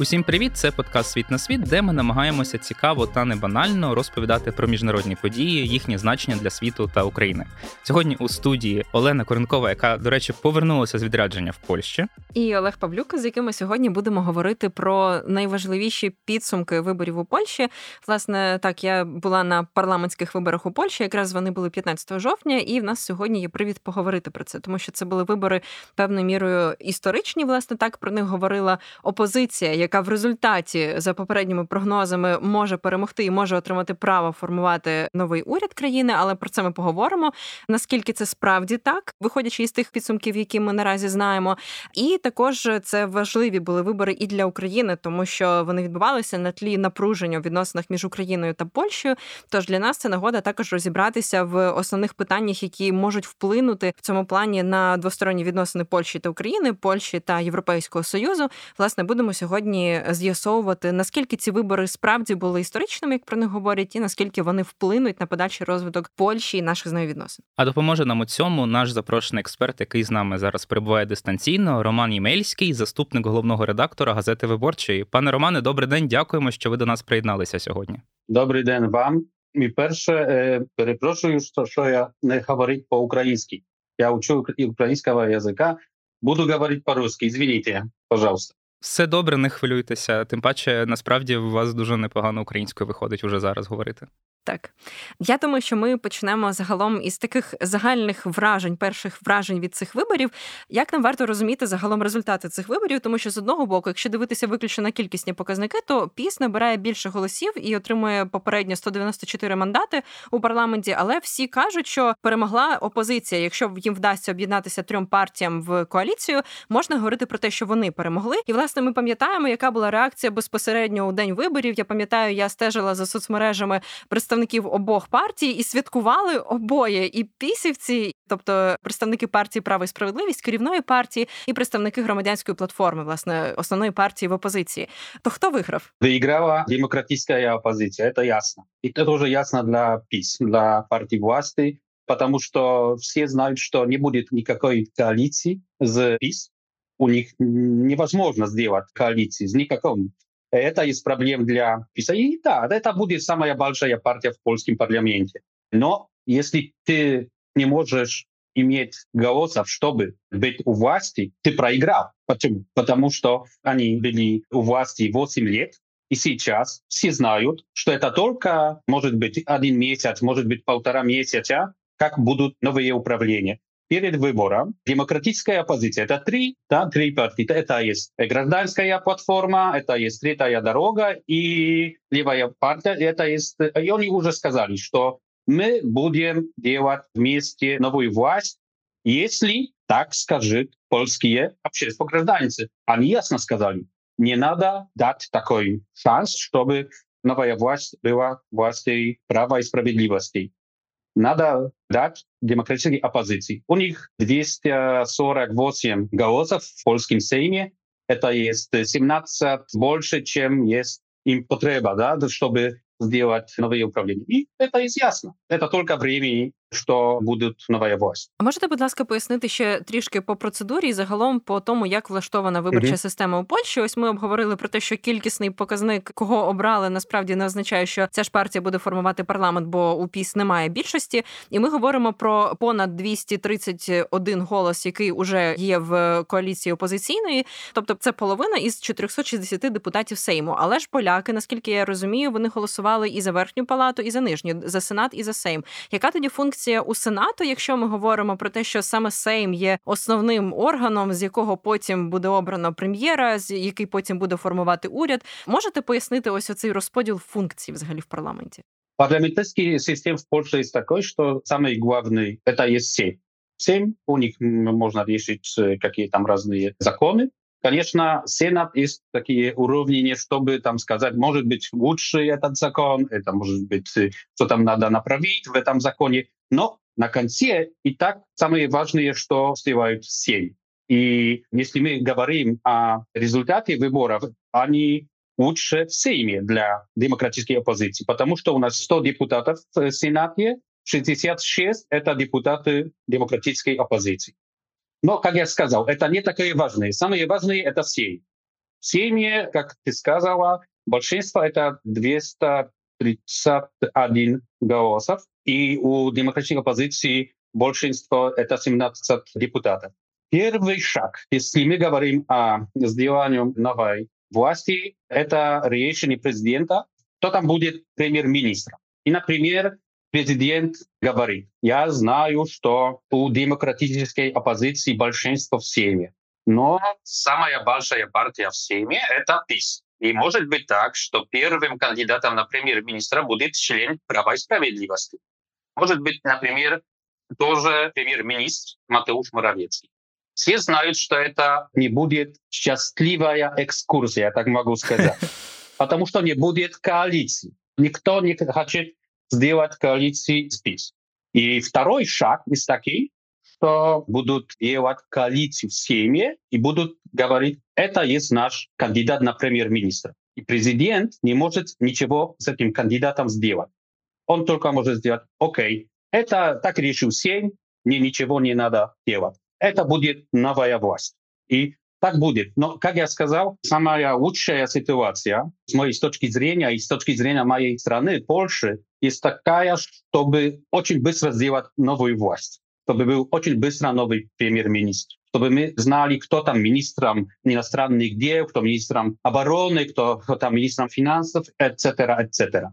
Усім привіт! Це подкаст Світ на світ, де ми намагаємося цікаво та не банально розповідати про міжнародні події, їхнє значення для світу та України. Сьогодні у студії Олена Коренкова, яка, до речі, повернулася з відрядження в Польщі, і Олег Павлюк, з яким ми сьогодні будемо говорити про найважливіші підсумки виборів у Польщі. Власне, так я була на парламентських виборах у Польщі. Якраз вони були 15 жовтня, і в нас сьогодні є привід поговорити про це, тому що це були вибори певною мірою історичні. Власне, так про них говорила опозиція яка в результаті за попередніми прогнозами може перемогти і може отримати право формувати новий уряд країни, але про це ми поговоримо. Наскільки це справді так, виходячи із тих підсумків, які ми наразі знаємо, і також це важливі були вибори і для України, тому що вони відбувалися на тлі напруження у відносинах між Україною та Польщею. Тож для нас це нагода також розібратися в основних питаннях, які можуть вплинути в цьому плані на двосторонні відносини Польщі та України, Польщі та Європейського союзу. Власне, будемо сьогодні повинні з'ясовувати, наскільки ці вибори справді були історичними, як про них говорять, і наскільки вони вплинуть на подальший розвиток Польщі і наших з нею відносин. А допоможе нам у цьому наш запрошений експерт, який з нами зараз перебуває дистанційно. Роман Ємельський, заступник головного редактора газети Виборчої. Пане Романе, добрий день. Дякуємо, що ви до нас приєдналися сьогодні. Добрий день вам. І перше е, перепрошую, що я не говорить по-українськи. Я учу українського язика. Буду говорити по-русски. Извините, пожалуйста. Все добре, не хвилюйтеся. Тим паче, насправді у вас дуже непогано українською виходить уже зараз говорити. Так я думаю, що ми почнемо загалом із таких загальних вражень, перших вражень від цих виборів. Як нам варто розуміти загалом результати цих виборів? Тому що з одного боку, якщо дивитися виключно на кількісні показники, то піс набирає більше голосів і отримує попередньо 194 мандати у парламенті. Але всі кажуть, що перемогла опозиція. Якщо їм вдасться об'єднатися трьом партіям в коаліцію, можна говорити про те, що вони перемогли. І власне ми пам'ятаємо, яка була реакція безпосередньо у день виборів. Я пам'ятаю, я стежила за соцмережами представників обох партій і святкували обоє і пісівці, тобто представники партії Право і справедливість, керівної партії, і представники громадянської платформи, власне, основної партії в опозиції. То хто виграв? Виграла демократична опозиція, це ясно. І це дуже ясно для ПІС, для партії власти, потому что все знают, что не будет никакой коалиции с ПИС. У них невозможно сделать коалиции с никаким Это есть проблем для ПИСа. И да, это будет самая большая партия в польском парламенте. Но если ты не можешь иметь голосов, чтобы быть у власти, ты проиграл. Почему? Потому что они были у власти 8 лет, и сейчас все знают, что это только, может быть, один месяц, может быть, полтора месяца, как будут новые управления перед выбором демократическая оппозиция. Это три, да, три партии. Это есть гражданская платформа, это есть третья дорога и левая партия. Это есть, и они уже сказали, что мы будем делать вместе новую власть, если так скажет польские общественные гражданцы. Они ясно сказали, не надо дать такой шанс, чтобы новая власть была властью права и справедливости надо дать демократической оппозиции. У них 248 голосов в польском Сейме. Это есть 17 больше, чем есть им потреба, да, чтобы сделать новые управления. И это есть ясно. Это только времени що буде нова власть. А можете, будь ласка, пояснити ще трішки по процедурі і загалом по тому, як влаштована виборча mm-hmm. система у Польщі? Ось ми обговорили про те, що кількісний показник, кого обрали, насправді не означає, що ця ж партія буде формувати парламент, бо у ПІС немає більшості. І ми говоримо про понад 231 голос, який уже є в коаліції опозиційної, тобто це половина із 460 депутатів Сейму. Але ж поляки, наскільки я розумію, вони голосували і за верхню палату, і за нижню, за сенат, і за Сейм. Яка тоді функція? функція у Сенату, якщо ми говоримо про те, що саме Сейм є основним органом, з якого потім буде обрано прем'єра, з який потім буде формувати уряд, можете пояснити ось оцей розподіл функцій взагалі в парламенті? Парламентарский систем в Польше есть такой, что самый главный это есть семь. Семь, у них можно решить какие там разные законы, Конечно, Сенат есть такие уровни, чтобы там сказать, может быть, лучше этот закон, это может быть, что там надо направить в этом законе. Но на конце и так самое важное, что сделают семь. И если мы говорим о результате выборов, они лучше в Сейме для демократической оппозиции, потому что у нас 100 депутатов в Сенате, 66 — это депутаты демократической оппозиции. Но, как я сказал, это не такое важное. Самое важное — это семь. В Сейме, как ты сказала, большинство это 231 голосов, и у демократической оппозиции большинство это 17 депутатов. Первый шаг, если мы говорим о сделании новой власти, это решение президента, кто там будет премьер-министром. И, например, президент говорит, я знаю, что у демократической оппозиции большинство в Сейме, но самая большая партия в Сейме — это ПИС. И может быть так, что первым кандидатом на премьер-министра будет член права и справедливости. Может быть, например, тоже премьер-министр Матеуш Моровецкий. Все знают, что это не будет счастливая экскурсия, я так могу сказать. Потому что не будет коалиции. Никто не хочет сделать коалиции с ПИС. И второй шаг из таких, что будут делать коалицию в семье и будут говорить, это есть наш кандидат на премьер-министра. И президент не может ничего с этим кандидатом сделать. Он только может сделать, окей, это так решил семь, мне ничего не надо делать. Это будет новая власть. И так будет. Но, как я сказал, самая лучшая ситуация, с моей точки зрения и с точки зрения моей страны, Польши, есть такая, чтобы очень быстро сделать новую власть чтобы был очень быстро новый премьер-министр, чтобы мы знали, кто там министром иностранных дел, кто министром обороны, кто, кто там министром финансов, etc., etc.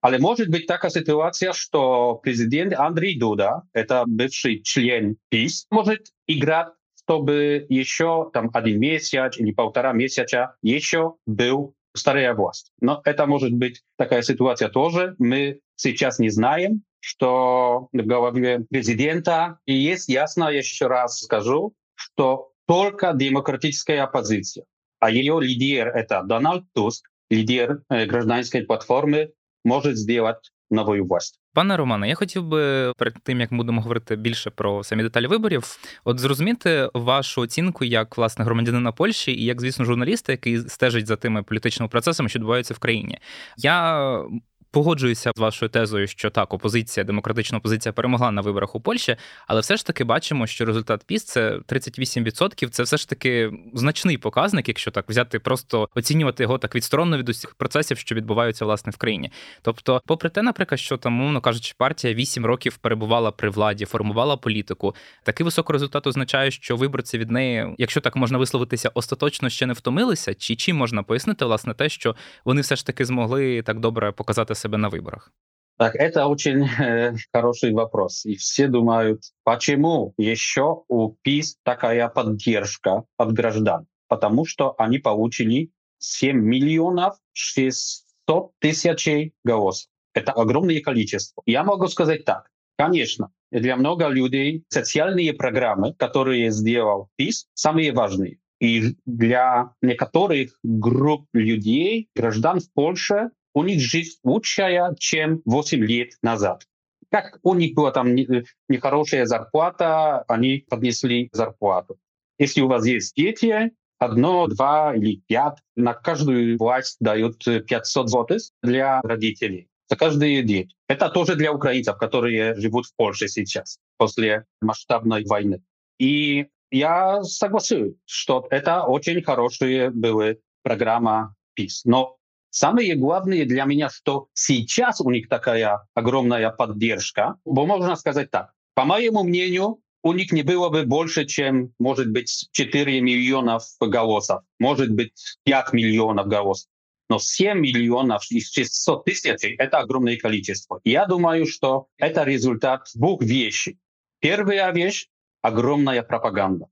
Але может быть такая ситуация, что президент Андрей Дуда, это бывший член ПИС, может играть, чтобы еще там один месяц или полтора месяца еще был старая власть. Но это может быть такая ситуация тоже. Мы сейчас не знаем, что в голове президента. И есть ясно, я еще раз скажу, что только демократическая оппозиция, а ее лидер — это Дональд Туск, лідер гражданської платформи, може зробити новою власть. Пане Романе, я хотів би перед тим як будемо говорити більше про самі деталі виборів, от зрозуміти вашу оцінку як власне громадянина Польщі і як, звісно, журналіста, який стежить за тими політичними процесами, що відбуваються в країні. Я Погоджуюся з вашою тезою, що так, опозиція, демократична опозиція перемогла на виборах у Польщі, але все ж таки бачимо, що результат ПІС це 38%. Це все ж таки значний показник, якщо так взяти, просто оцінювати його так відсторонно від усіх процесів, що відбуваються власне в країні. Тобто, попри те, наприклад, що там, мовно кажучи, партія 8 років перебувала при владі, формувала політику. Такий високий результат означає, що виборці від неї, якщо так можна висловитися, остаточно ще не втомилися, чи чим можна пояснити власне те, що вони все ж таки змогли так добре показати себя на выборах? Так, это очень э, хороший вопрос. И все думают, почему еще у ПИС такая поддержка от граждан? Потому что они получили 7 миллионов 600 тысяч голосов. Это огромное количество. Я могу сказать так. Конечно, для много людей социальные программы, которые сделал ПИС, самые важные. И для некоторых групп людей, граждан в Польше, у них жизнь лучшая, чем 8 лет назад. Как у них была там нехорошая зарплата, они поднесли зарплату. Если у вас есть дети, одно, два или пять, на каждую власть дают 500 злотых для родителей за каждый день. Это тоже для украинцев, которые живут в Польше сейчас, после масштабной войны. И я согласен, что это очень хорошая была программа ПИС. Но Самое главное для меня, что сейчас у них такая огромная поддержка, бо можно сказать так. По моему мнению, у них не было бы больше, чем, может быть, 4 миллионов голосов, может быть, 5 миллионов голосов. Но 7 миллионов из 600 тысяч — это огромное количество. Я думаю, что это результат двух вещей. Первая вещь — огромная пропаганда.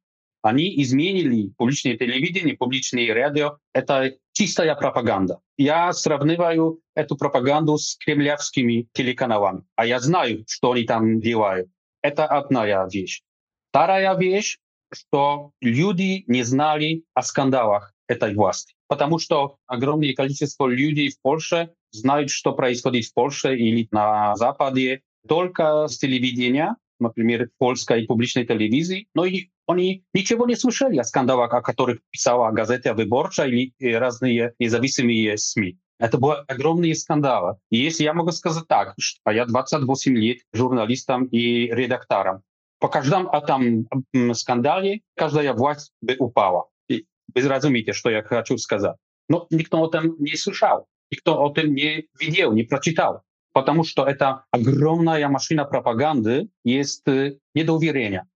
Они изменили публичное телевидение, публичное радио. Это чистая пропаганда. Я сравниваю эту пропаганду с кремлевскими телеканалами. А я знаю, что они там делают. Это одна вещь. Вторая вещь, что люди не знали о скандалах этой власти. Потому что огромное количество людей в Польше знают, что происходит в Польше или на Западе только с телевидения, например, польской публичной телевизии, но и они ничего не слышали о скандалах, о которых писала газета «Выборча» или разные независимые СМИ. Это были огромные скандалы. И если я могу сказать так, что я 28 лет журналистом и редактором, по каждому этом скандале каждая власть бы упала. И Вы разумеете, что я хочу сказать. Но никто о этом не слышал, никто о этом не видел, не прочитал. Потому что это огромная машина пропаганды, есть недоверие.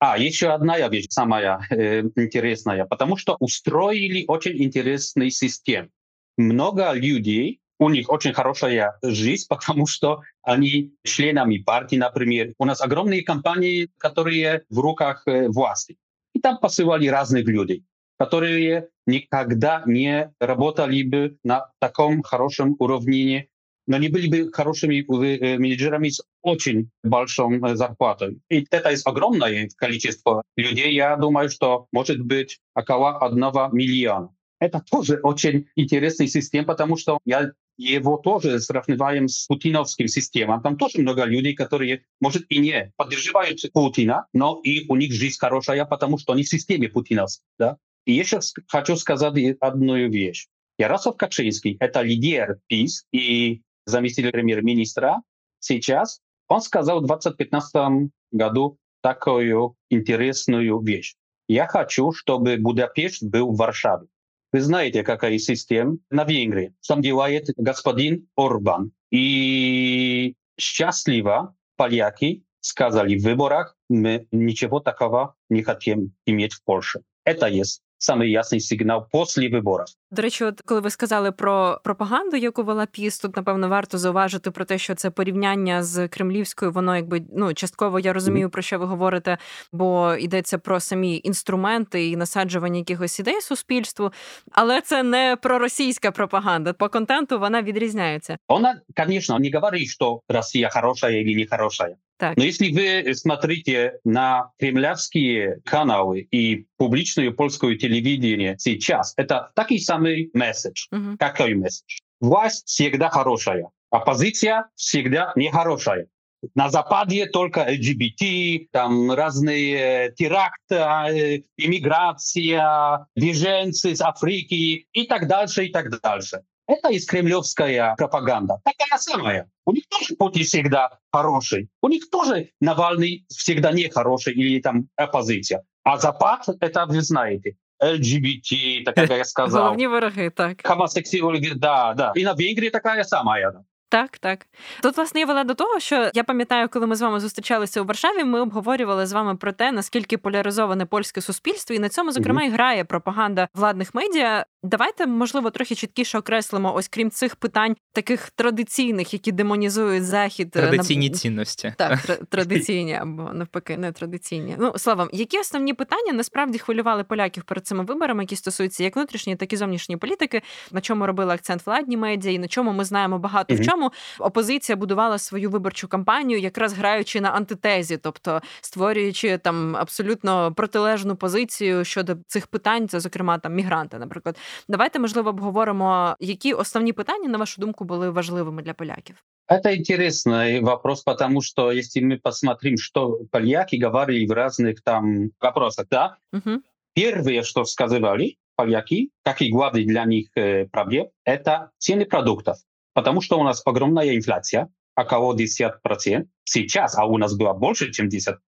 А, еще одна вещь самая э, интересная, потому что устроили очень интересный систем. Много людей, у них очень хорошая жизнь, потому что они членами партии, например. У нас огромные компании, которые в руках э, власти. И там посылали разных людей, которые никогда не работали бы на таком хорошем уровне но не были бы хорошими менеджерами с очень большой зарплатой. И это есть огромное количество людей. Я думаю, что может быть около одного миллиона. Это тоже очень интересный систем, потому что я его тоже сравниваем с путиновским системой. Там тоже много людей, которые, может, и не поддерживают Путина, но и у них жизнь хорошая, потому что они в системе путиновской. Да? И еще хочу сказать одну вещь. Ярослав Качинский — это лидер ПИС, и заместитель премьер-министра сейчас, он сказал в 2015 году такую интересную вещь. Я хочу, чтобы Будапешт был в Варшаве. Вы знаете, какая система на Венгрии. Там делает господин Орбан. И счастливо поляки сказали в выборах, мы ничего такого не хотим иметь в Польше. Это есть самий ясний сигнал після виборів. До речі, от коли ви сказали про пропаганду, яку вела піс, тут напевно варто зауважити про те, що це порівняння з кремлівською, воно якби ну частково я розумію mm-hmm. про що ви говорите, бо йдеться про самі інструменти і насаджування якихось ідей суспільству, але це не про російська пропаганда. По контенту вона відрізняється. Вона, звісно, не говорить, що Росія хороша або не хороша. Так. Но если вы смотрите на кремлевские каналы и публичное польское телевидение сейчас, это такой Самый месседж. Угу. Какой месседж? Власть всегда хорошая, оппозиция всегда нехорошая. На Западе только ЛГБТ, там разные теракты, иммиграция, беженцы из Африки и так дальше, и так дальше. Это из кремлевская пропаганда. Такая самая. У них тоже Путин всегда хороший. У них тоже Навальный всегда не хороший или там оппозиция. А Запад, это вы знаете, ЛГБТ, так как я сказал. Головні вороги, так. Homosexuality, да, да. И на Венгрии такая самая. Так, так. Тут, власне, я вела до того, що я пам'ятаю, коли ми з вами зустрічалися у Варшаві, ми обговорювали з вами про те, наскільки поляризоване польське суспільство, і на цьому, зокрема, і грає пропаганда владних медіа. Давайте, можливо, трохи чіткіше окреслимо, ось крім цих питань, таких традиційних, які демонізують захід е, традиційні на... цінності. Так, традиційні або навпаки, не традиційні. Ну словом, які основні питання насправді хвилювали поляків перед цими виборами, які стосуються як внутрішньої, так і зовнішньої політики, на чому робили акцент владні медіа, і на чому ми знаємо багато в чому опозиція будувала свою виборчу кампанію, якраз граючи на антитезі, тобто створюючи там абсолютно протилежну позицію щодо цих питань, це зокрема там мігранти, наприклад. Давайте можливо обговоримо, які основні питання, на вашу думку, були важливими для поляків. Это интересный вопрос, потому что если мы посмотрим, что поляки говорили в разных там вопросах, да, угу. первое, что сказали поляки, как и главный для них э, проблем, это цены продуктов. Потому что у нас огромная инфляция, около 10% сейчас, а у нас было больше, чем 10%.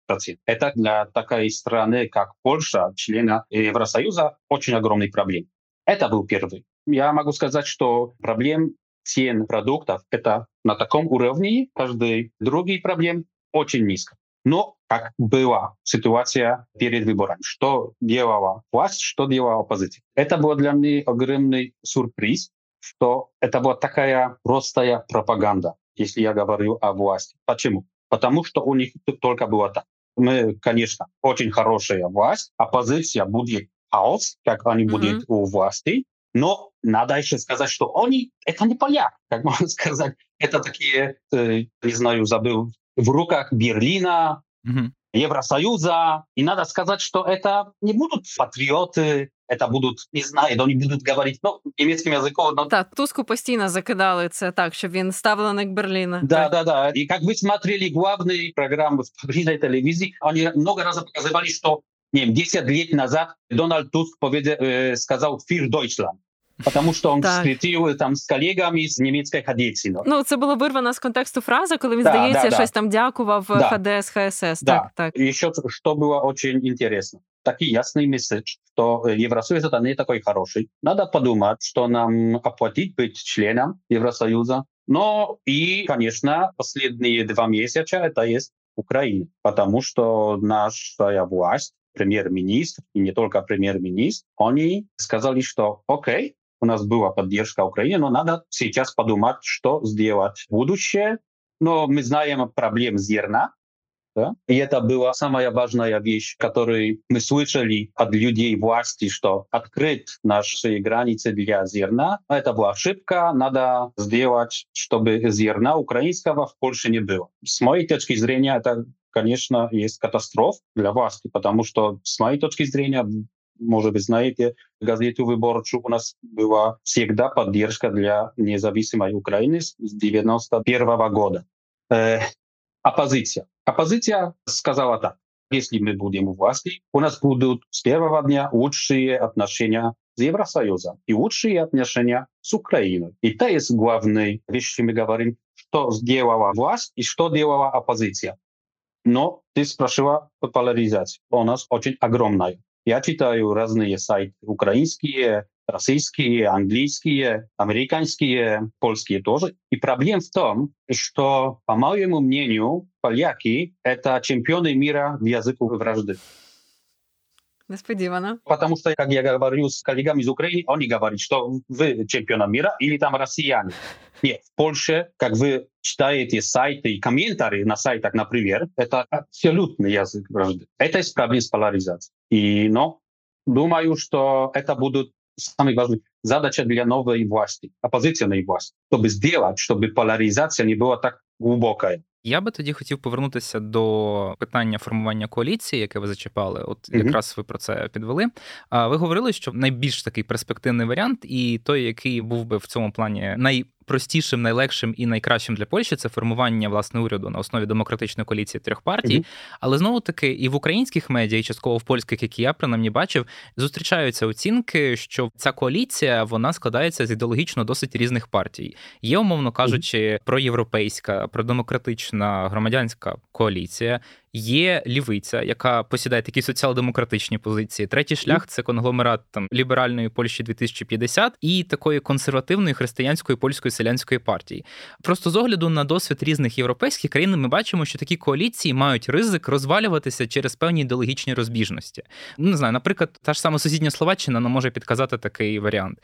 Это для такой страны, как Польша, члена Евросоюза, очень огромный проблем. Это был первый. Я могу сказать, что проблем цен продуктов это на таком уровне, каждый другой проблем очень низко. Но как была ситуация перед выборами, что делала власть, что делала оппозиция. Это был для меня огромный сюрприз, что это была такая простая пропаганда, если я говорю о власти. Почему? Потому что у них только было так. Мы, конечно, очень хорошая власть, оппозиция будет хаос, как они mm-hmm. будут у власти, но надо еще сказать, что они, это не поляк, как можно сказать, это такие, э, не знаю, забыл, в руках Берлина, mm-hmm. Евросоюза. И надо сказать, что это не будут патриоты, это будут, не знаю, вони будуть говорити ну, німецьким язиком. Но... Так, Туску постійно закидали це так, щоб він ставленик Берліна. Да, так. да, да. И как вы смотрели главные программы в публичной телевизии, они много раз показывали, что не 10 лет назад Дональд Туск поведел, э, сказал «Фир Deutschland». Тому що він встретив там з колегами з німецької кадеці. Ну, це було вирвано з контексту фраза, коли він, да, здається, да, щось да. там дякував да. ХДС, ХСС. Да. Так, так. І ще, що було дуже цікаво, такой ясный месседж, что Евросоюз это не такой хороший. Надо подумать, что нам оплатить быть членом Евросоюза. Но и, конечно, последние два месяца это есть Украина, потому что наша власть, премьер-министр, и не только премьер-министр, они сказали, что окей, у нас была поддержка Украины, но надо сейчас подумать, что сделать в будущее. Но мы знаем проблем зерна, да? И это была самая важная вещь, которую мы слышали от людей власти, что открыть наши границы для зерна. Это была ошибка, надо сделать, чтобы зерна украинского в Польше не было. С моей точки зрения, это конечно, есть катастроф для власти, потому что, с моей точки зрения, может быть, знаете, газету «Выборчу» у нас была всегда поддержка для независимой Украины с 1991 года. Оппозиция. Оппозиция сказала так. Если мы будем у власти, у нас будут с первого дня лучшие отношения с Евросоюзом и лучшие отношения с Украиной. И это есть главная вещь, мы говорим, что сделала власть и что делала оппозиция. Но ты спрашивала поляризацию. У нас очень огромная. Я читаю разные сайты, украинские, российские, английские, американские, польские тоже. И проблема в том, что, по моему мнению, поляки — это чемпионы мира в языку вражды. Несподівано. Потому что, как я говорю с коллегами из Украины, они говорят, что вы чемпион мира или там россияне. Нет, в Польше, как вы читаете сайты и комментарии на сайтах, например, это абсолютный язык вражды. Это проблема с поляризацией. И, но думаю, что это будут самые важные задача для новой власти, оппозиционной власти, чтобы сделать, чтобы поляризация не была так глубокая. Я би тоді хотів повернутися до питання формування коаліції, яке ви зачіпали. От якраз ви про це підвели. А ви говорили, що найбільш такий перспективний варіант, і той, який був би в цьому плані най найпростішим, найлегшим і найкращим для Польщі це формування власне уряду на основі демократичної коаліції трьох партій. Mm-hmm. Але знову таки і в українських медіа, і частково в польських, які я принаймні бачив, зустрічаються оцінки, що ця коаліція вона складається з ідеологічно досить різних партій. Є, умовно кажучи, mm-hmm. проєвропейська, продемократична громадянська коаліція. Є лівиця, яка посідає такі соціал-демократичні позиції. Третій шлях це конгломерат там ліберальної Польщі 2050 і такої консервативної християнської польської селянської партії. Просто з огляду на досвід різних європейських країн, ми бачимо, що такі коаліції мають ризик розвалюватися через певні ідеологічні розбіжності. Ну, не знаю, наприклад, та ж сама сусідня Словаччина нам може підказати такий варіант.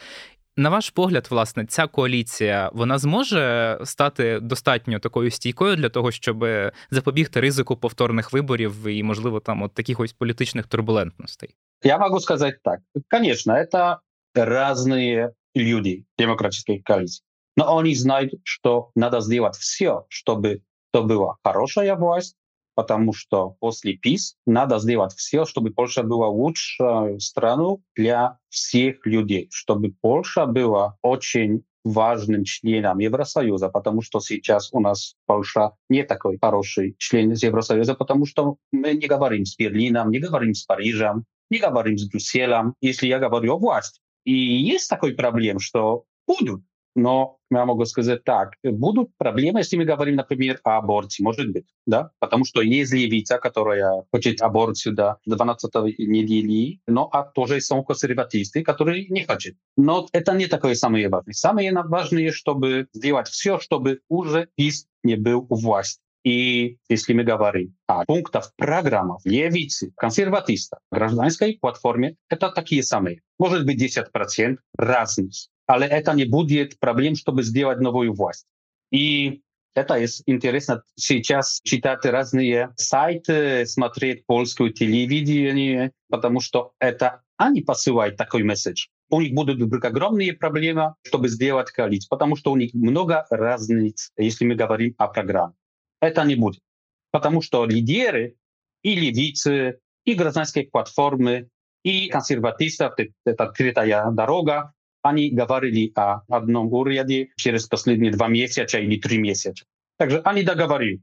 На ваш погляд, власне, ця коаліція вона зможе стати достатньо такою стійкою для того, щоб запобігти ризику повторних виборів і, можливо, там от таких ось політичних турбулентностей? Я могу сказать так. Конечно, это разные люди демократической коалиции. Но они знают, что надо сделать все, чтобы то была хорошая власть, потому что после ПИС надо сделать все, чтобы Польша была лучшей страной для всех людей, чтобы Польша была очень важным членом Евросоюза, потому что сейчас у нас Польша не такой хороший член Евросоюза, потому что мы не говорим с Берлином, не говорим с Парижем, не говорим с Брюсселем, если я говорю о власти. И есть такой проблем, что будут но я могу сказать так, будут проблемы, если мы говорим, например, о аборте, может быть, да, потому что есть левица, которая хочет аборцию до 12 недели, но а тоже есть консерватисты, которые не хотят. Но это не такое самое важное. Самое важное, чтобы сделать все, чтобы уже ПИС не был у власти. И если мы говорим о пунктах программах левицы, консерватистов, гражданской платформе, это такие самые. Может быть 10% разницы ale это не будет проблем, чтобы сделать новую власть. И это есть интересно сейчас читать разные сайты, смотреть польское телевидение, потому что это они посылают такой месседж. У них будут огромные проблемы, чтобы сделать коалицию, потому что у них много разниц, если мы говорим о программе. Это не будет. Потому что лидеры и левицы, и гражданские платформы, и консерватистов, это открытая дорога, они говорили о одном уряде через последние два месяца или три месяца. Także ani договорили.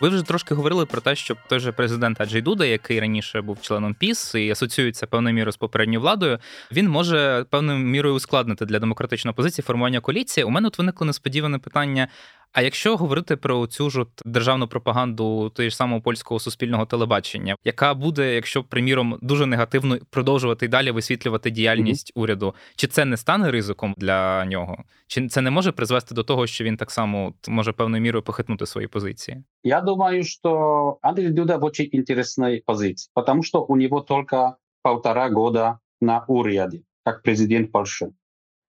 Ви вже трошки говорили про те, що той же президент Аджей Дуда, який раніше був членом ПІС і асоціюється певною мірою з попередньою владою, він може певною мірою ускладнити для демократичної опозиції формування коаліції. У мене от виникло несподіване питання: А якщо говорити про цю ж державну пропаганду тої ж самого польського суспільного телебачення, яка буде, якщо приміром дуже негативно продовжувати й далі висвітлювати діяльність mm-hmm. уряду, чи це не стане ризиком для нього? Чи це не може призвести до того, що він так само може певною мірою похитнути свої позиції? Я думаю, що Андрій Дуда в очень интересной позиції, тому що у нього тільки полтора года на уряде, как президент Польши.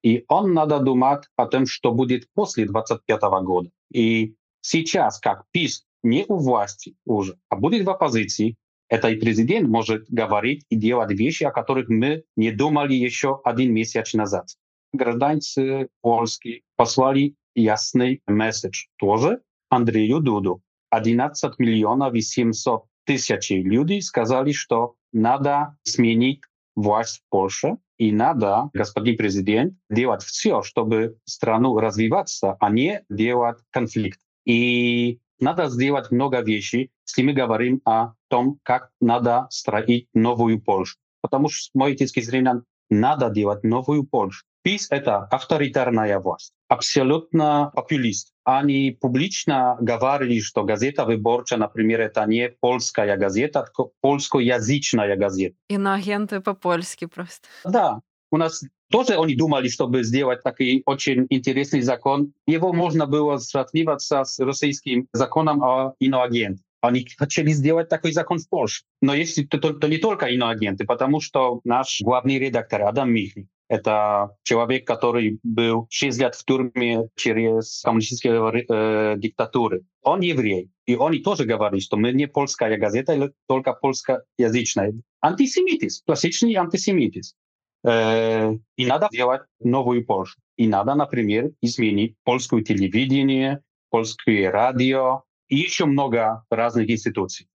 И он надо думать о том, что будет после 25 года. И сейчас, как ПИС не у власти уже, а будет в оппозиции, это и президент может говорить и делать вещи, о которых мы не думали еще один месяц назад. Гражданцы польские послали ясный месседж тоже Андрею Дуду. 11 миллионов и 700 тысяч людей сказали, что надо сменить власть в Польше, и надо, господин президент, делать все, чтобы страну развиваться, а не делать конфликт. И надо сделать много вещей, если мы говорим о том, как надо строить новую Польшу. Потому что, с моей точки зрения, надо делать новую Польшу. ПИС — это авторитарная власть, абсолютно популист. Они публично говорили, что газета «Выборча», например, это не польская газета, а польскоязычная газета. Иноагенты по-польски просто. Да, у нас тоже они думали, чтобы сделать такой очень интересный закон. Его можно было сравниваться с российским законом о иноагентах. Они хотели сделать такой закон в Польше. Но если то, то, то не только иноагенты, потому что наш главный редактор Адам Михник, это человек, который был 6 лет в тюрьме через коммунистические э, диктатуры. Он еврей. И он тоже говорит, что мы не польская газета, только польскоязычная. Антисемитизм, классичный антисемитизм. Э, и надо делать новую Польшу. И надо, например, изменить польское телевидение, польское радио и еще много разных институций.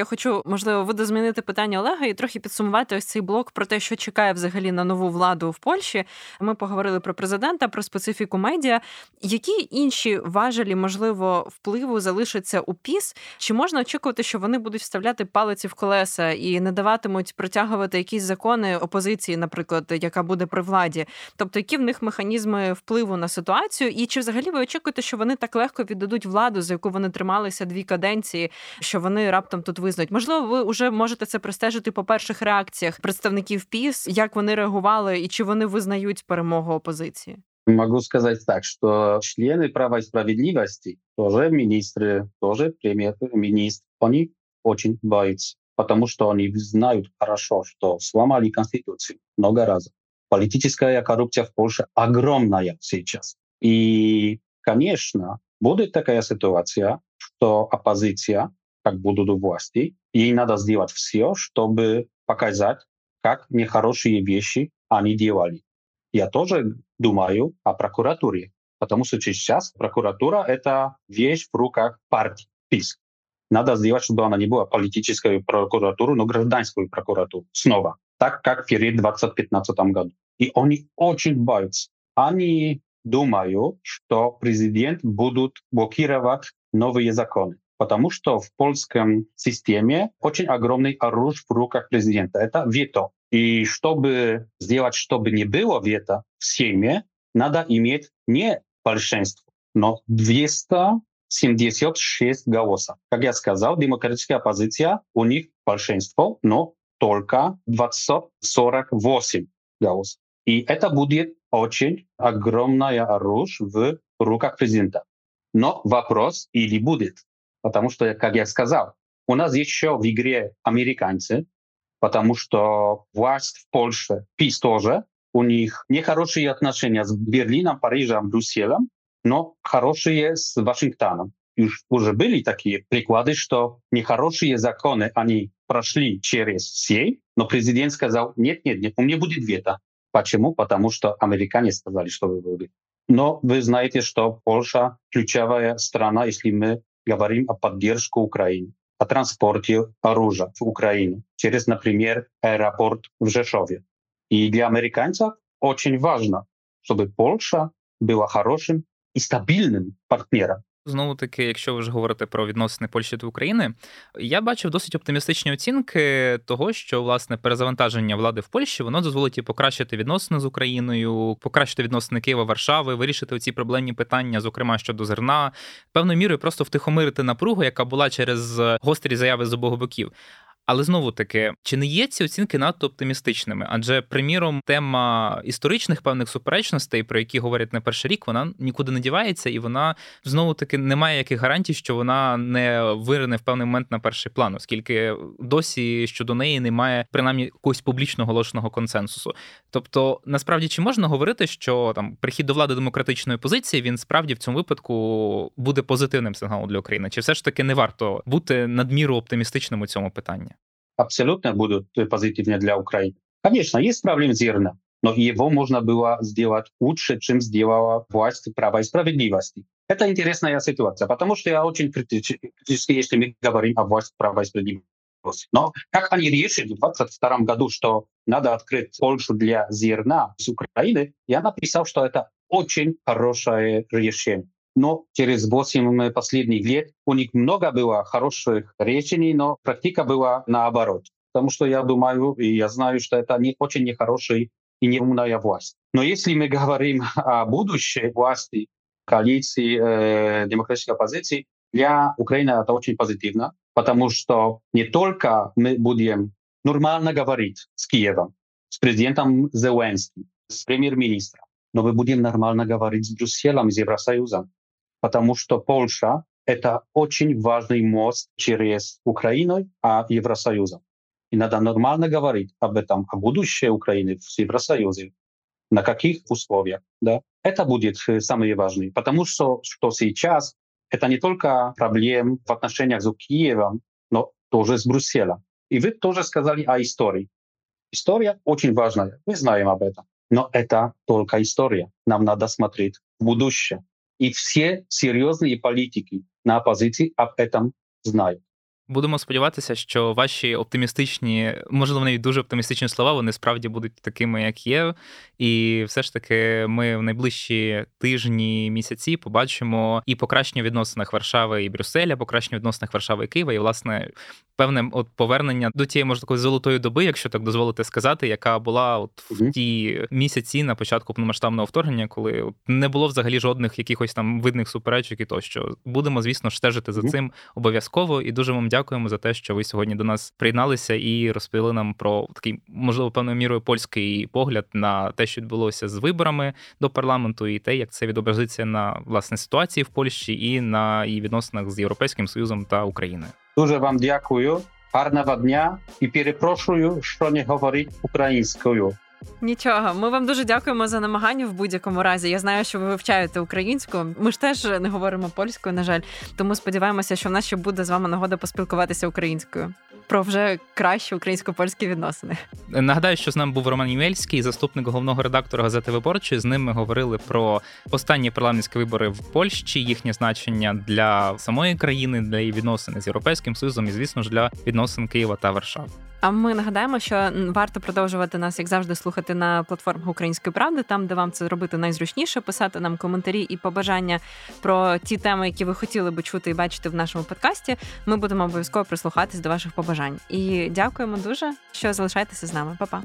Я хочу, можливо, видозмінити питання Олега і трохи підсумувати ось цей блок про те, що чекає взагалі на нову владу в Польщі. Ми поговорили про президента, про специфіку медіа. Які інші важелі, можливо, впливу залишаться у ПІС? Чи можна очікувати, що вони будуть вставляти палиці в колеса і не даватимуть протягувати якісь закони опозиції, наприклад, яка буде при владі? Тобто, які в них механізми впливу на ситуацію, і чи взагалі ви очікуєте, що вони так легко віддадуть владу, за яку вони трималися дві каденції, що вони раптом тут визнають. Можливо, ви вже можете це простежити по перших реакціях представників ПІС, як вони реагували і чи вони визнають перемогу опозиції. Могу сказать так, что члены права и справедливости, тоже министры, тоже премьер-министр, они очень боятся, потому что они знают хорошо, что сломали Конституцию много раз. Политическая коррупция в Польше огромная сейчас. И, конечно, будет такая ситуация, что оппозиция как будут у власти. Ей надо сделать все, чтобы показать, как нехорошие вещи они делали. Я тоже думаю о прокуратуре, потому что сейчас прокуратура — это вещь в руках партии, ПИС. Надо сделать, чтобы она не была политической прокуратурой, но гражданскую прокуратуру снова, так как перед 2015 году. И они очень боятся. Они думают, что президент будут блокировать новые законы потому что в польском системе очень огромный оружие в руках президента. Это вето. И чтобы сделать, чтобы не было вето в Сейме, надо иметь не большинство, но 276 голосов. Как я сказал, демократическая оппозиция, у них большинство, но только 248 голосов. И это будет очень огромное оружие в руках президента. Но вопрос или будет. Потому что, как я сказал, у нас еще в игре американцы, потому что власть в Польше, ПИС тоже, у них нехорошие отношения с Берлином, Парижем, Брюсселем, но хорошие с Вашингтоном. И уже были такие приклады, что нехорошие законы, они прошли через сей, но президент сказал, нет, нет, нет, у меня будет вето. Почему? Потому что американцы сказали, что вы будете. Но вы знаете, что Польша ключевая страна, если мы говорим о поддержке Украины, о транспорте оружия в Украину через, например, аэропорт в Жешове. И для американцев очень важно, чтобы Польша была хорошим и стабильным партнером. Знову таки, якщо ви вже говорите про відносини Польщі та України, я бачив досить оптимістичні оцінки того, що власне перезавантаження влади в Польщі воно дозволить і покращити відносини з Україною, покращити відносини Києва, Варшави, вирішити оці проблемні питання, зокрема щодо зерна, певною мірою просто втихомирити напругу, яка була через гострі заяви з обох боків. Але знову таки, чи не є ці оцінки надто оптимістичними? Адже, приміром, тема історичних певних суперечностей, про які говорять не перший рік, вона нікуди не дівається, і вона знову таки не має яких гарантій, що вона не вирине в певний момент на перший план, оскільки досі щодо неї немає принаймні якогось публічно оголошеного консенсусу. Тобто, насправді чи можна говорити, що там прихід до влади демократичної позиції він справді в цьому випадку буде позитивним сигналом для України? Чи все ж таки не варто бути надміру оптимістичним у цьому питанні? Абсолютно будут позитивны для Украины. Конечно, есть проблемы зерна, но его можно было сделать лучше, чем сделала власть права и справедливости. Это интересная ситуация, потому что я очень критически, если мы говорим о власти права и справедливости. Но как они решили в 2022 году, что надо открыть Польшу для зерна с Украины, я написал, что это очень хорошее решение но через 8 последних лет у них много было хороших решений, но практика была наоборот. Потому что я думаю, и я знаю, что это не очень нехорошая и неумная власть. Но если мы говорим о будущей власти, коалиции, э, демократической оппозиции, для Украины это очень позитивно, потому что не только мы будем нормально говорить с Киевом, с президентом Зеленским, с премьер-министром, но мы будем нормально говорить с Брюсселем, с Евросоюзом потому что Польша — это очень важный мост через Украину а Евросоюзом. И надо нормально говорить об этом, о будущее Украины в Евросоюзе, на каких условиях. Да? Это будет э, самое важное, потому что, что сейчас это не только проблем в отношениях с Киевом, но тоже с Брюсселем. И вы тоже сказали о истории. История очень важная, мы знаем об этом. Но это только история. Нам надо смотреть в будущее. И все серьезные политики на оппозиции об этом знают. Будемо сподіватися, що ваші оптимістичні, можливо, навіть дуже оптимістичні слова, вони справді будуть такими, як є. І все ж таки, ми в найближчі тижні, місяці побачимо і покращення відносинах Варшави і Брюсселя, покращення в відносинах Варшави і Києва, і власне певне от повернення до тієї може такої золотої доби, якщо так дозволити сказати, яка була от в ті місяці на початку повномасштабного вторгнення, коли от не було взагалі жодних якихось там видних суперечок і тощо. Будемо, звісно, стежити за цим обов'язково і дуже вам дякуємо за те, що ви сьогодні до нас приєдналися і розповіли нам про такий, можливо, певною мірою польський погляд на те, що відбулося з виборами до парламенту, і те, як це відобразиться на власне ситуації в Польщі і на її відносинах з Європейським Союзом та Україною. Дуже вам дякую. Гарного дня і перепрошую, що не говорить українською. Нічого, ми вам дуже дякуємо за намагання в будь-якому разі. Я знаю, що ви вивчаєте українську. Ми ж теж не говоримо польською, на жаль. Тому сподіваємося, що в нас ще буде з вами нагода поспілкуватися українською про вже кращі українсько-польські відносини. Нагадаю, що з нами був Роман Ємельський, заступник головного редактора газети Виборчої. З ним ми говорили про останні парламентські вибори в Польщі, їхнє значення для самої країни, для її відносин з європейським союзом і, звісно ж, для відносин Києва та Варшави. А ми нагадаємо, що варто продовжувати нас, як завжди, слухати на платформах Української правди, там де вам це зробити найзручніше, писати нам коментарі і побажання про ті теми, які ви хотіли би чути і бачити в нашому подкасті. Ми будемо обов'язково прислухатись до ваших побажань. І дякуємо дуже, що залишаєтеся з нами. Па-па.